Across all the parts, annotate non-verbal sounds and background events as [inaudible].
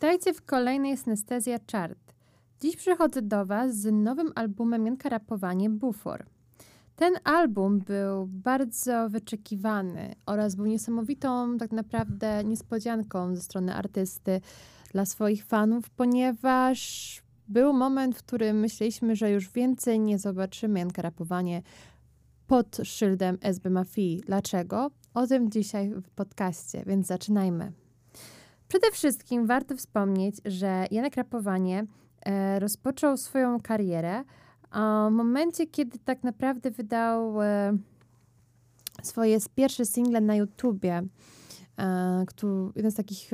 Witajcie w kolejnej Synestezja Chart. Dziś przychodzę do Was z nowym albumem Janka Rapowanie Bufor. Ten album był bardzo wyczekiwany oraz był niesamowitą tak naprawdę niespodzianką ze strony artysty dla swoich fanów, ponieważ był moment, w którym myśleliśmy, że już więcej nie zobaczymy Janka Rapowanie pod szyldem SB Mafii. Dlaczego? O tym dzisiaj w podcaście, więc zaczynajmy. Przede wszystkim warto wspomnieć, że Janek Rapowanie e, rozpoczął swoją karierę w momencie, kiedy tak naprawdę wydał e, swoje pierwsze single na YouTubie. E, jeden z takich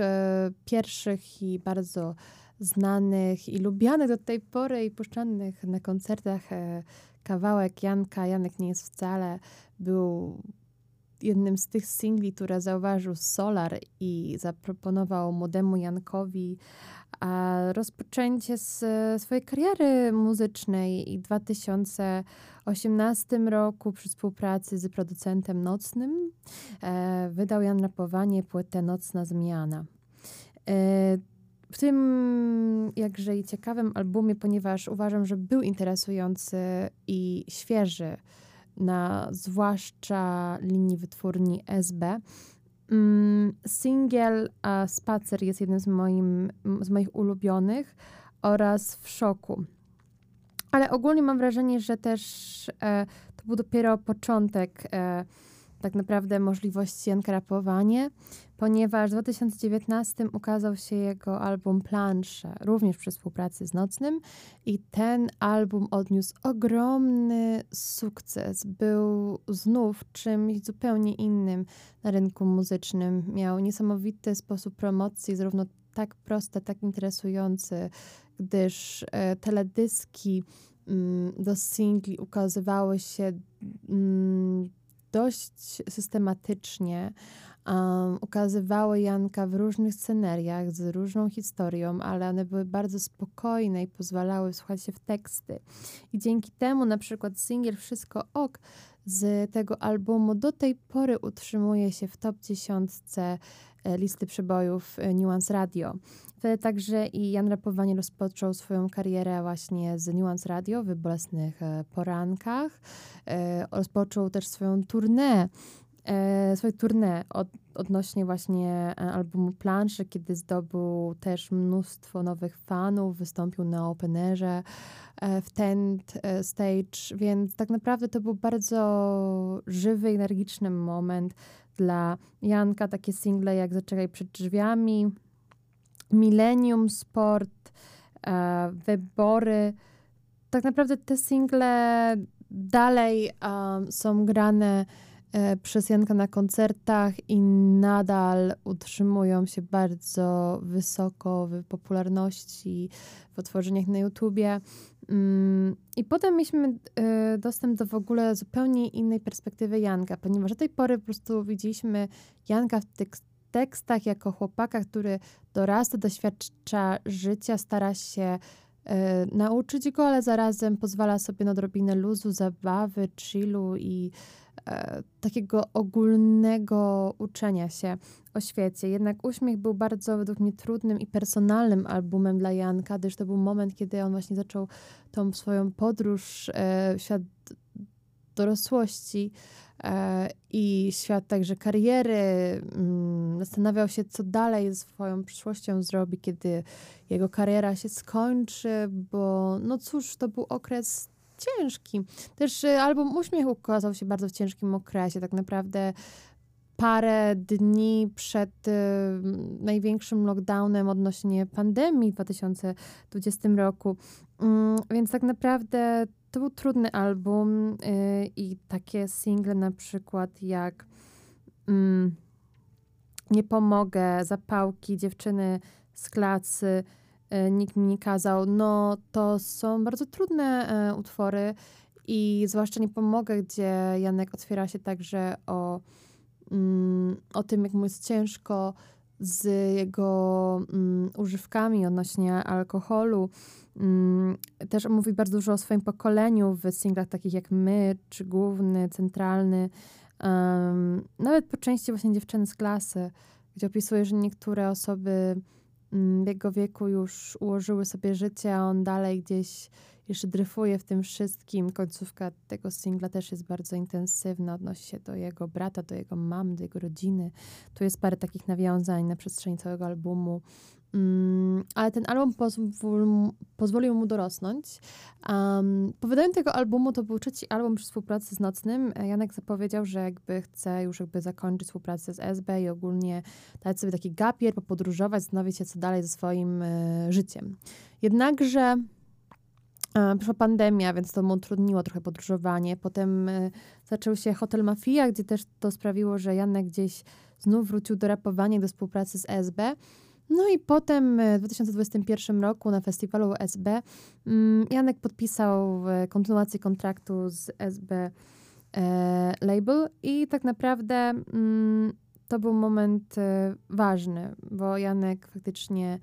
pierwszych i bardzo znanych i lubianych do tej pory i puszczanych na koncertach kawałek Janka. Janek nie jest wcale. Był jednym z tych singli, które zauważył Solar i zaproponował młodemu Jankowi a rozpoczęcie z swojej kariery muzycznej i w 2018 roku przy współpracy z producentem nocnym e, wydał Jan Rapowanie płytę Nocna Zmiana. E, w tym jakże i ciekawym albumie, ponieważ uważam, że był interesujący i świeży, na zwłaszcza linii wytwórni SB. Mm, singiel Spacer jest jednym z, moim, z moich ulubionych oraz W szoku. Ale ogólnie mam wrażenie, że też e, to był dopiero początek e, tak naprawdę możliwości enkrapowanie, ponieważ w 2019 ukazał się jego album Plansze, również przy współpracy z Nocnym i ten album odniósł ogromny sukces. Był znów czymś zupełnie innym na rynku muzycznym. Miał niesamowity sposób promocji, zarówno tak prosty, tak interesujący, gdyż e, teledyski mm, do singli ukazywały się mm, dość systematycznie um, ukazywały Janka w różnych scenariach z różną historią, ale one były bardzo spokojne i pozwalały wsłuchać się w teksty. I dzięki temu na przykład singiel Wszystko Ok z tego albumu do tej pory utrzymuje się w top 10 e, listy przebojów e, Nuance Radio. Także i Jan Rapowanie rozpoczął swoją karierę właśnie z Nuance Radio w bolesnych e, porankach. Rozpoczął też swoją tournée swoje tournée od, odnośnie właśnie albumu Planszy, kiedy zdobył też mnóstwo nowych fanów, wystąpił na Openerze, w ten stage, więc tak naprawdę to był bardzo żywy, energiczny moment dla Janka. Takie single jak Zaczekaj przed drzwiami, Millennium Sport, e, Wybory. Tak naprawdę te single dalej um, są grane e, przez Janka na koncertach i nadal utrzymują się bardzo wysoko w popularności, w otworzeniach na YouTubie. Mm, I potem mieliśmy y, dostęp do w ogóle zupełnie innej perspektywy Janka, ponieważ do tej pory po prostu widzieliśmy Janka w tych tekstach jako chłopaka, który dorasta, doświadcza życia, stara się y, nauczyć go, ale zarazem pozwala sobie na odrobinę luzu, zabawy, chillu i E, takiego ogólnego uczenia się o świecie. Jednak Uśmiech był bardzo według mnie trudnym i personalnym albumem dla Janka, gdyż to był moment, kiedy on właśnie zaczął tą swoją podróż e, świat dorosłości e, i świat także kariery. Mm, zastanawiał się, co dalej z swoją przyszłością zrobi, kiedy jego kariera się skończy, bo no cóż, to był okres ciężki. Też y, album Uśmiech ukazał się bardzo w ciężkim okresie. Tak naprawdę parę dni przed y, największym lockdownem odnośnie pandemii w 2020 roku. Mm, więc tak naprawdę to był trudny album y, i takie single na przykład jak mm, Nie pomogę, Zapałki, Dziewczyny z klacy, E, nikt mi nie kazał. No to są bardzo trudne e, utwory i zwłaszcza nie pomogę, gdzie Janek otwiera się także o, mm, o tym, jak mu jest ciężko z jego mm, używkami odnośnie alkoholu. Mm, też mówi bardzo dużo o swoim pokoleniu w singlach takich jak My, czy Główny, Centralny. Um, nawet po części właśnie Dziewczyny z klasy, gdzie opisuje, że niektóre osoby mm, w jego wieku już ułożyły sobie życie, a on dalej gdzieś jeszcze dryfuje w tym wszystkim. Końcówka tego singla też jest bardzo intensywna, odnosi się do jego brata, do jego mamy, do jego rodziny. Tu jest parę takich nawiązań na przestrzeni całego albumu. Mm, ale ten album pozwól, pozwolił mu dorosnąć. Um, po wydaniu tego albumu to był trzeci album przy współpracy z Nocnym. Janek zapowiedział, że jakby chce już jakby zakończyć współpracę z SB i ogólnie dać sobie taki gapier, popodróżować, zastanowić się, co dalej ze swoim y, życiem. Jednakże Przyszła pandemia, więc to mu utrudniło trochę podróżowanie. Potem y, zaczął się Hotel Mafia, gdzie też to sprawiło, że Janek gdzieś znów wrócił do rapowania do współpracy z SB. No i potem e, w 2021 roku na festiwalu SB mm, Janek podpisał e, kontynuację kontraktu z SB e, Label i tak naprawdę mm, to był moment ważny, bo Janek faktycznie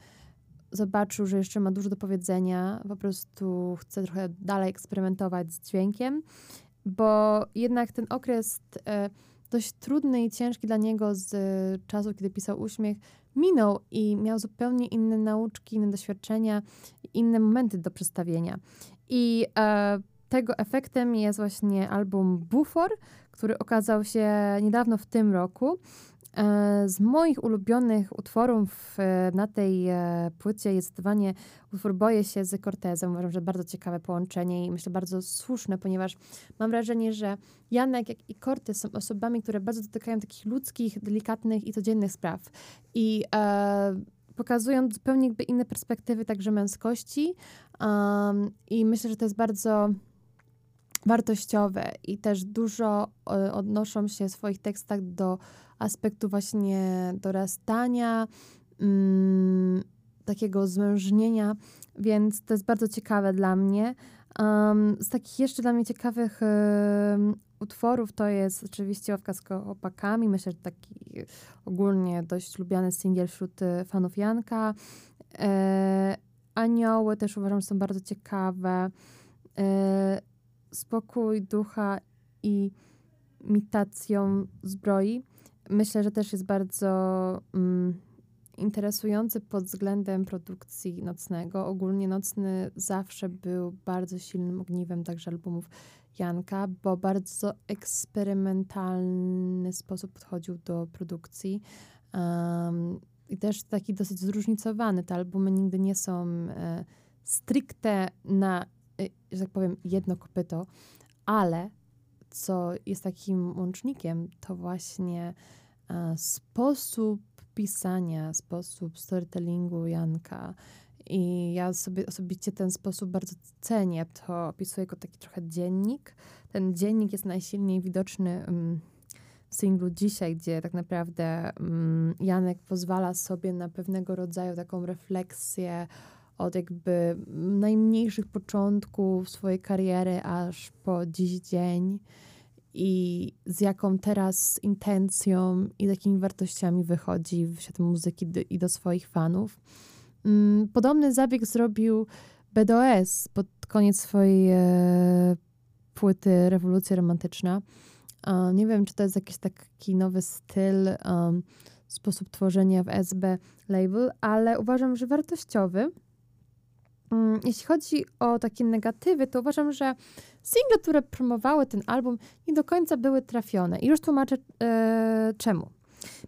zobaczył, że jeszcze ma dużo do powiedzenia, po prostu chce trochę dalej eksperymentować z dźwiękiem, bo jednak ten okres dość trudny i ciężki dla niego z czasu, kiedy pisał Uśmiech, minął i miał zupełnie inne nauczki, inne doświadczenia, inne momenty do przedstawienia. I e, tego efektem jest właśnie album Bufor, który okazał się niedawno w tym roku. E, z moich ulubionych utworów e, na tej e, płycie jest zdecydowanie utwór Boję się z Cortezem. Uważam, że bardzo ciekawe połączenie i myślę bardzo słuszne, ponieważ mam wrażenie, że Janek jak i Cortez są osobami, które bardzo dotykają takich ludzkich, delikatnych i codziennych spraw. I e, pokazują zupełnie jakby inne perspektywy także męskości. Um, I myślę, że to jest bardzo wartościowe i też dużo odnoszą się w swoich tekstach do aspektu właśnie dorastania, mm, takiego zmężnienia, więc to jest bardzo ciekawe dla mnie. Um, z takich jeszcze dla mnie ciekawych um, utworów to jest oczywiście Ławka z chłopakami. Myślę, że taki ogólnie dość lubiany singiel wśród y, fanów Janka. E, anioły też uważam, że są bardzo ciekawe. E, spokój ducha i imitacją zbroi myślę, że też jest bardzo mm, interesujący pod względem produkcji nocnego. Ogólnie nocny zawsze był bardzo silnym ogniwem także albumów Janka, bo bardzo eksperymentalny sposób podchodził do produkcji. Um, I też taki dosyć zróżnicowany. Te albumy nigdy nie są e, stricte na, e, że tak powiem, jedno kopyto, ale co jest takim łącznikiem, to właśnie e, sposób pisania, sposób storytellingu Janka. I ja sobie osobiście ten sposób bardzo cenię. To opisuję jako taki trochę dziennik. Ten dziennik jest najsilniej widoczny um, w singlu dzisiaj, gdzie tak naprawdę um, Janek pozwala sobie na pewnego rodzaju taką refleksję od jakby najmniejszych początków swojej kariery aż po dziś dzień i z jaką teraz intencją i jakimi wartościami wychodzi w świat muzyki do, i do swoich fanów. Mm, podobny zabieg zrobił BDOS pod koniec swojej e, płyty Rewolucja Romantyczna. Nie wiem, czy to jest jakiś taki nowy styl, sposób tworzenia w SB label, ale uważam, że wartościowy. Mm, jeśli chodzi o takie negatywy, to uważam, że single, które promowały ten album, nie do końca były trafione. I już tłumaczę e, czemu.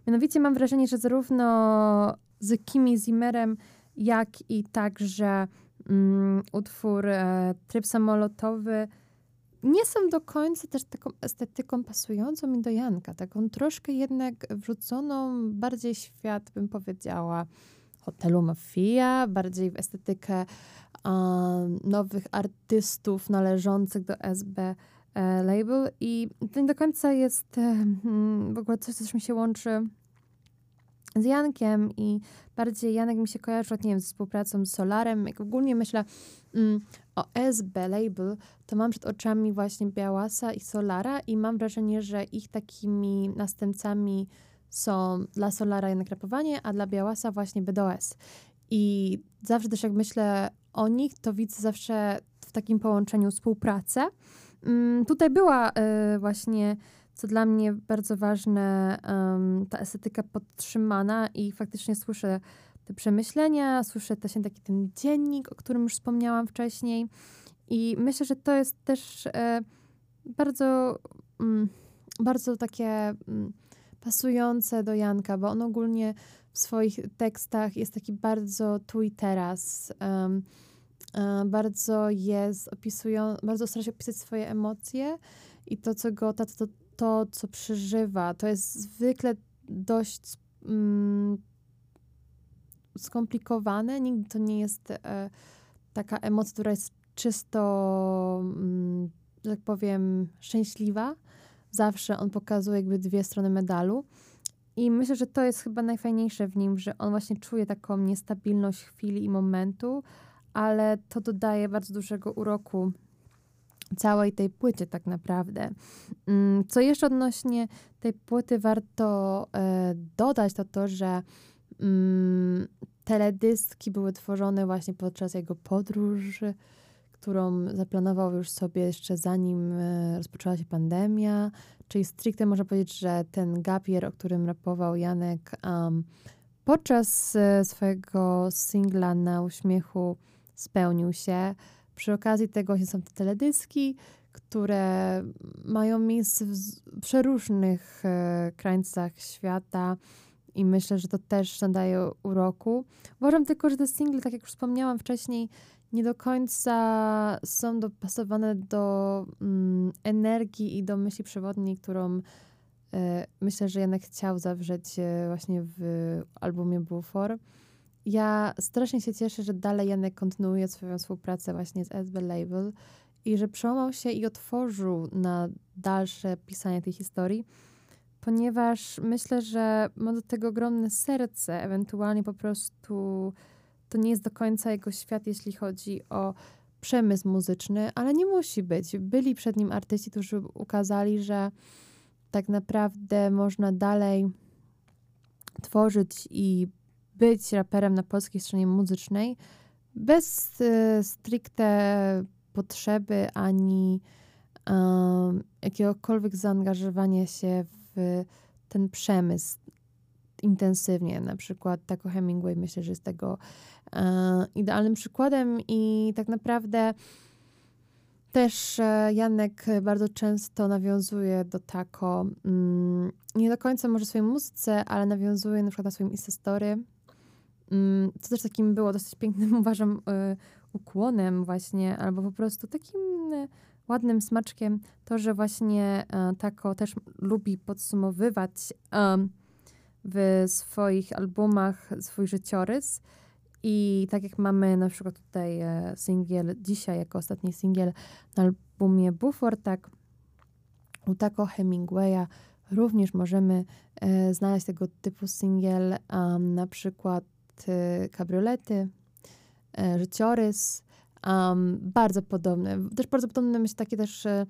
Mianowicie mam wrażenie, że zarówno z Kimi Zimmerem, jak i także mm, utwór e, Tryb samolotowy nie są do końca też taką estetyką pasującą mi do Janka. Taką troszkę jednak wrzuconą bardziej świat, bym powiedziała, hotelu Mafia, bardziej w estetykę nowych artystów należących do SB e, label i to nie do końca jest e, w ogóle coś, co mi się łączy z Jankiem i bardziej Janek mi się kojarzy, nie wiem, z współpracą z Solarem. Jak ogólnie myślę mm, o SB label, to mam przed oczami właśnie Białasa i Solara i mam wrażenie, że ich takimi następcami są dla Solara jednak rapowanie, a dla Białasa właśnie BDOS. I zawsze też jak myślę o nich, to widzę zawsze w takim połączeniu współpracę. Mm, tutaj była y, właśnie, co dla mnie bardzo ważne, ta estetyka podtrzymana i faktycznie słyszę te przemyślenia, słyszę też taki ten dziennik, o którym już wspomniałam wcześniej. I myślę, że to jest też e, bardzo, mm, bardzo takie mm, pasujące do Janka, bo on ogólnie w swoich tekstach jest taki bardzo tu i teraz. Um, bardzo jest opisują, bardzo stara się opisać swoje emocje i to, co go, to, to, to co przeżywa. To jest zwykle dość mm, skomplikowane. Nigdy to nie jest e, taka emocja, która jest czysto, mm, że tak powiem, szczęśliwa. Zawsze on pokazuje jakby dwie strony medalu. I myślę, że to jest chyba najfajniejsze w nim, że on właśnie czuje taką niestabilność chwili i momentu, ale to dodaje bardzo dużego uroku całej tej płycie tak naprawdę. Mm, co jeszcze odnośnie tej płyty warto e, dodać, to to, że mm, teledyski były tworzone właśnie podczas jego podróży, którą zaplanował już sobie jeszcze zanim e, rozpoczęła się pandemia, czyli stricte można powiedzieć, że ten gapier, o którym rapował Janek um, podczas e, swojego singla na uśmiechu spełnił się. Przy okazji tego są te teledyski, które mają miejsce w przeróżnych e, krańcach świata i myślę, że to też nadaje uroku. Uważam tylko, że te single, tak jak już wspomniałam wcześniej, nie do końca są dopasowane do mm, energii i do myśli przewodniej, którą e, myślę, że Janek chciał zawrzeć e, właśnie w albumie Bufor. Ja strasznie się cieszę, że dalej Janek kontynuuje swoją współpracę właśnie z SB Label i że przełamał się i otworzył na dalsze pisanie tej historii, ponieważ myślę, że ma do tego ogromne serce, ewentualnie po prostu to nie jest do końca jego świat, jeśli chodzi o przemysł muzyczny, ale nie musi być. Byli przed nim artyści, którzy ukazali, że tak naprawdę można dalej tworzyć i być raperem na polskiej stronie muzycznej bez y, stricte potrzeby ani um, jakiegokolwiek zaangażowania się w ten przemysł intensywnie. Na przykład Taco Hemingway myślę, że jest tego e, idealnym przykładem i tak naprawdę też e, Janek bardzo często nawiązuje do Taco, mm, nie do końca może swojej muzyce, ale nawiązuje na przykład na swoim Instastory, mm, co też takim było dosyć pięknym, [laughs] uważam, e, ukłonem właśnie, albo po prostu takim ładnym smaczkiem, to, że właśnie Taco też lubi podsumowywać w swoich albumach swój życiorys. I tak jak mamy na przykład tutaj e, singiel dzisiaj, jako ostatni singiel na albumie Buford, tak u Taco Hemingwaya również możemy e, znaleźć tego typu singiel, na przykład e, kabriolety, e, życiorys, um, bardzo podobne. Też bardzo podobne myślę takie też e,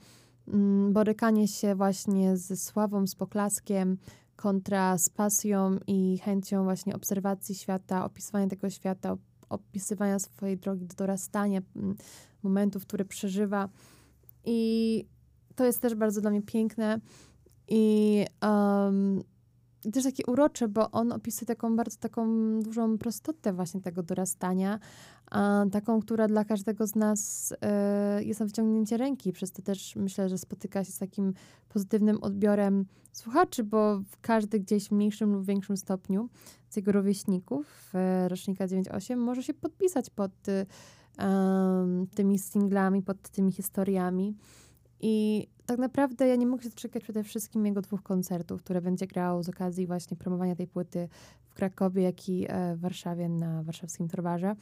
borykanie się właśnie ze sławą, z poklaskiem, kontra z pasją i chęcią właśnie obserwacji świata, opisywania tego świata, opisywania swojej drogi do dorastania, momentów, które przeżywa. I to jest też bardzo dla mnie piękne i um, też takie urocze, bo on opisuje taką bardzo taką dużą prostotę właśnie tego dorastania, a taką, która dla każdego z nas y, jest na wyciągnięcie ręki. Przez to też myślę, że spotyka się z takim pozytywnym odbiorem słuchaczy, bo każdy gdzieś w mniejszym lub większym stopniu z jego rówieśników y, rocznika 9.8 może się podpisać pod y, tymi singlami, pod tymi historiami. I tak naprawdę ja nie mogę się doczekać przede wszystkim jego dwóch koncertów, które będzie grał z okazji właśnie promowania tej płyty w Krakowie, jak i e, w Warszawie na warszawskim Torwarze.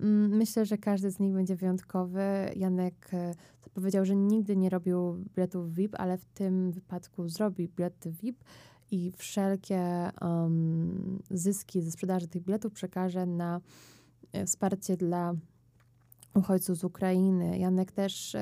Mm, myślę, że każdy z nich będzie wyjątkowy. Janek e, powiedział, że nigdy nie robił biletów VIP, ale w tym wypadku zrobi bilety VIP i wszelkie um, zyski ze sprzedaży tych biletów przekaże na e, wsparcie dla uchodźców z Ukrainy. Janek też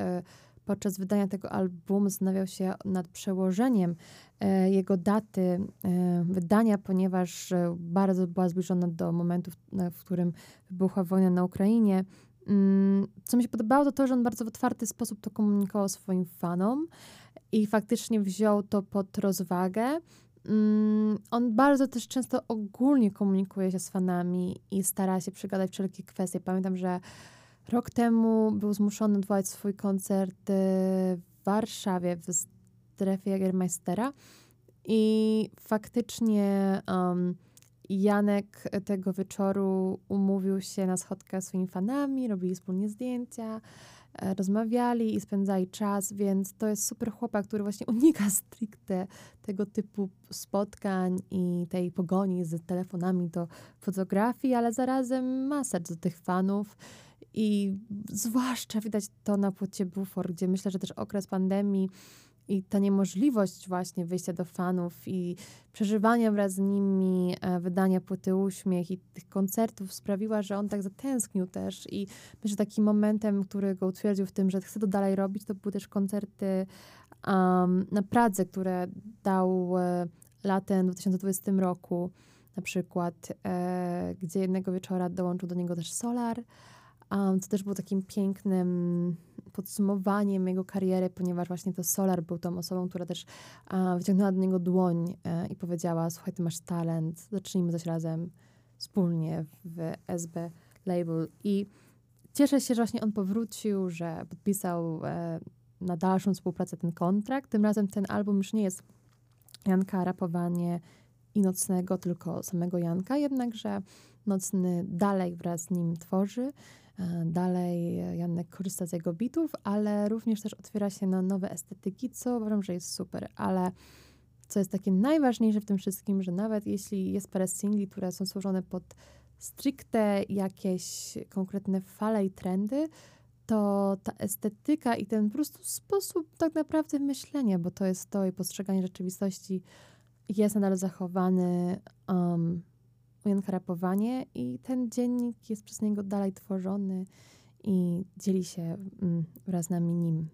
podczas wydania tego albumu zastanawiał się nad przełożeniem e, jego daty e, wydania, ponieważ e, bardzo była zbliżona do momentu, w, którym wybuchła wojna na Ukrainie. Mm, co mi się podobało, to to, że on bardzo w otwarty sposób to komunikował swoim fanom i faktycznie wziął to pod rozwagę. mm, on bardzo też często ogólnie komunikuje się z fanami i stara się przygadać wszelkie kwestie. Pamiętam, że rok temu był zmuszony odwołać swój koncert w Warszawie w strefie Jagermeistera i faktycznie um, Janek tego wieczoru umówił się na schodkę z swoimi fanami, robili wspólnie zdjęcia, e, rozmawiali i spędzali czas, więc to jest super chłopak, który właśnie unika stricte tego typu spotkań i tej pogoni z telefonami do fotografii, ale zarazem ma serc do tych fanów. I zwłaszcza widać to na płycie Bufor, gdzie myślę, że też okres pandemii i ta niemożliwość właśnie wyjścia do fanów i przeżywania wraz z nimi e, wydania płyty Uśmiech i tych koncertów sprawiła, że on tak zatęsknił też. I myślę, że takim momentem, który go utwierdził w tym, że chce to dalej robić, to były też koncerty um, na Pradze, które dał e, latem 2020 roku. Na przykład, e, gdzie jednego wieczora dołączył do niego też Solar, um, co też było takim pięknym podsumowaniem jego kariery, ponieważ właśnie to Solar był tą osobą, która też a, wyciągnęła do niego dłoń e, i powiedziała, słuchaj, ty masz talent, zacznijmy coś razem wspólnie w SB Label. I cieszę się, że właśnie on powrócił, że podpisał e, na dalszą współpracę ten kontrakt. Tym razem ten album już nie jest Janka rapowanie i Nocnego, tylko samego Janka, jednakże Nocny dalej wraz z nim tworzy. E, dalej Janek korzysta z jego bitów, ale również też otwiera się na nowe estetyki, co uważam, że jest super, ale co jest takie najważniejsze w tym wszystkim, że nawet jeśli jest parę singli, które są złożone pod stricte jakieś konkretne fale i trendy, to ta estetyka i ten po prostu sposób tak naprawdę myślenia, bo to jest to i postrzeganie rzeczywistości jest nadal zachowany um, Janka Rapowanie i ten dziennik jest przez niego dalej tworzony i dzieli się mm, wraz z nami nim.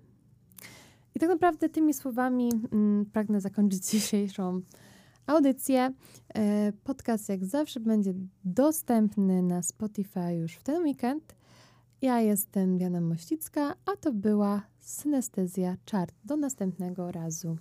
I tak naprawdę tymi słowami mm, pragnę zakończyć [laughs] dzisiejszą audycję. E, podcast jak zawsze będzie dostępny na Spotify już w ten weekend. Ja jestem Diana Mościcka, a to była Synestezja Chart. Do następnego razu.